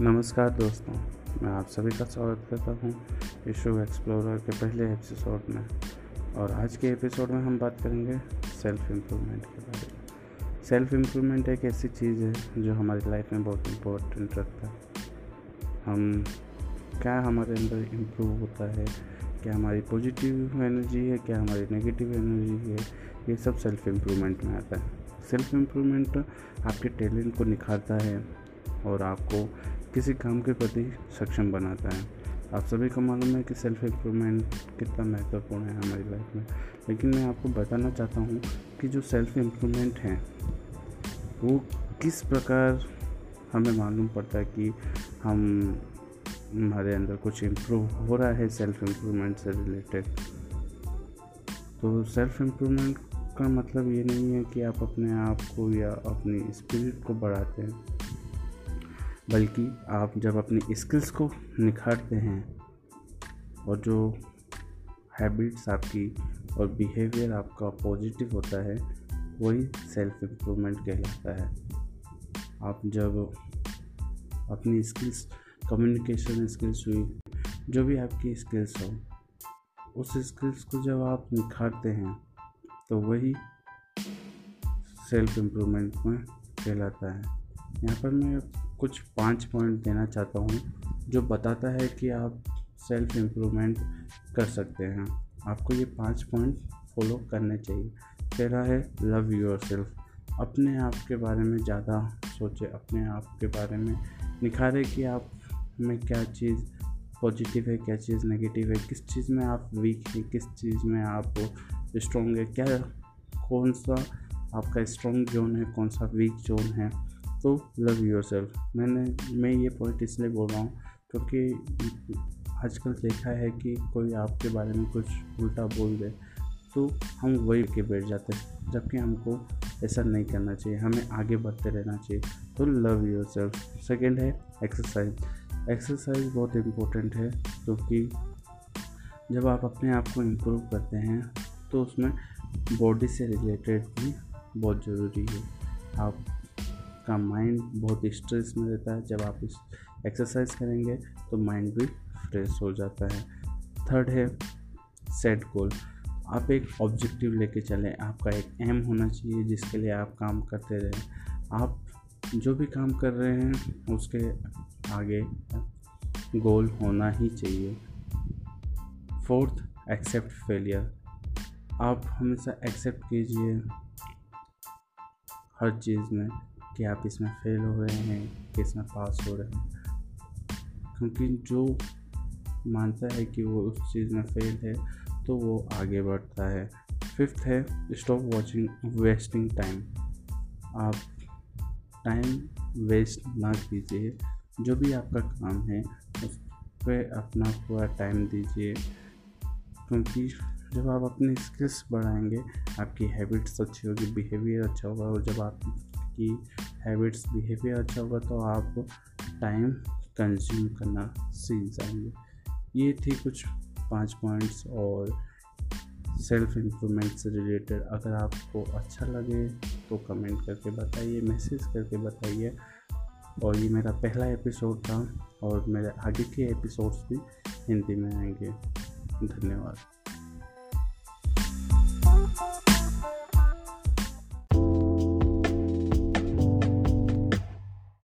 नमस्कार दोस्तों, मैं आप सभी का स्वागत करता हूँ इशू एक्सप्लोरर के पहले एपिसोड में। और आज के एपिसोड में हम बात करेंगे सेल्फ इम्प्रूवमेंट के बारे में। सेल्फ इम्प्रूवमेंट एक ऐसी चीज़ है जो हमारी लाइफ में बहुत इम्पोर्टेंट रखता है। हम, क्या हमारे अंदर इम्प्रूव होता है? क्या हमारी पॉजिटिव एनर्जी है? क्या हमारी नेगेटिव एनर्जी है? ये सब सेल्फ इम्प्रूवमेंट में आता है। सेल्फ इम्प्रूवमेंट आपके टैलेंट को निखारता है और आपको किसी काम के प्रति सक्षम बनाता है। आप सभी को मालूम है कि सेल्फ इम्प्रूवमेंट कितना महत्वपूर्ण है हमारी लाइफ में। लेकिन मैं आपको बताना चाहता हूँ कि जो सेल्फ इम्प्रूवमेंट है, वो किस प्रकार हमें मालूम पड़ता है कि हम हमारे अंदर कुछ इम्प्रूव हो रहा है सेल्फ इम्प्रूवमेंट से रिलेटेड तो सेल्फ इम्प्रूवमेंट का मतलब ये नहीं है कि आप अपने आप को या अपनी स्पिरिट को बढ़ाते हैं। बल्कि आप जब अपनी स्किल्स को निखारते हैं और जो हैबिट्स आपकी और बिहेवियर आपका पॉजिटिव होता है, वही सेल्फ इम्प्रूवमेंट कहलाता है। आप जब अपनी स्किल्स कम्युनिकेशन स्किल्स हुई, जो भी आपकी स्किल्स हो, उस स्किल्स को जब आप निखारते हैं तो वही सेल्फ इम्प्रूवमेंट में कहलाता है। यहाँ पर मैं कुछ पाँच पॉइंट देना चाहता हूँ, जो बताता है कि आप सेल्फ इम्प्रूवमेंट कर सकते हैं। आपको ये पाँच पॉइंट फॉलो करने चाहिए। पहला है लव योर सेल्फ अपने आप के बारे में ज़्यादा सोचें, अपने आप के बारे में निखारे कि आप में क्या चीज़ पॉजिटिव है, क्या चीज़ नेगेटिव है, किस चीज़ में आप वीक हैं, किस चीज़ में आप स्ट्रॉन्ग है, क्या, कौन सा आपका स्ट्रॉन्ग जोन है, कौन सा वीक जोन है। तो लव योर सेल्फ मैंने, मैं ये पॉइंट इसलिए बोल रहा हूँ, क्योंकि आजकल देखा है कि कोई आपके बारे में कुछ उल्टा बोल दे तो हम वही के बैठ जाते हैं, जबकि हमको ऐसा नहीं करना चाहिए। हमें आगे बढ़ते रहना चाहिए। तो लव योर सेल्फ सेकेंड है एक्सरसाइज एक्सरसाइज बहुत इम्पोर्टेंट है, क्योंकि जब आप अपने आप को इम्प्रूव करते हैं तो उसमें बॉडी से रिलेटेड भी बहुत ज़रूरी है। आप आपका माइंड बहुत स्ट्रेस में रहता है। जब आप इस एक्सरसाइज करेंगे तो माइंड भी फ्रेश हो जाता है। थर्ड है सेट गोल आप एक ऑब्जेक्टिव लेके चलें। आपका एक एम होना चाहिए जिसके लिए आप काम करते रहें। आप जो भी काम कर रहे हैं, उसके आगे गोल होना ही चाहिए। फोर्थ एक्सेप्ट फेलियर आप हमेशा एक्सेप्ट कीजिए हर चीज़ में। कि आप इसमें फेल हो रहे हैं, कि इसमें पास हो रहे हैं। क्योंकि जो मानता है कि वो उस चीज़ में फेल है तो वो आगे बढ़ता है। फिफ्थ है स्टॉप वॉचिंग वेस्टिंग टाइम आप टाइम वेस्ट ना कीजिए। जो भी आपका काम है, उस पर अपना पूरा टाइम दीजिए। क्योंकि जब आप अपनी स्किल्स बढ़ाएँगे, आपकी हैबिट्स अच्छी होगी बिहेवियर अच्छा होगा। और जब आपकी हैबिट्स, बिहेवियर अच्छा होगा तो आप टाइम कंज्यूम करना सीख जाएँगे। ये थी कुछ पाँच पॉइंट्स और सेल्फ इम्प्रूवमेंट से रिलेटेड। अगर आपको अच्छा लगे तो कमेंट करके बताइए, मैसेज करके बताइए। और ये मेरा पहला एपिसोड था और मेरे आगे के एपिसोड्स भी हिंदी में आएँगे। धन्यवाद।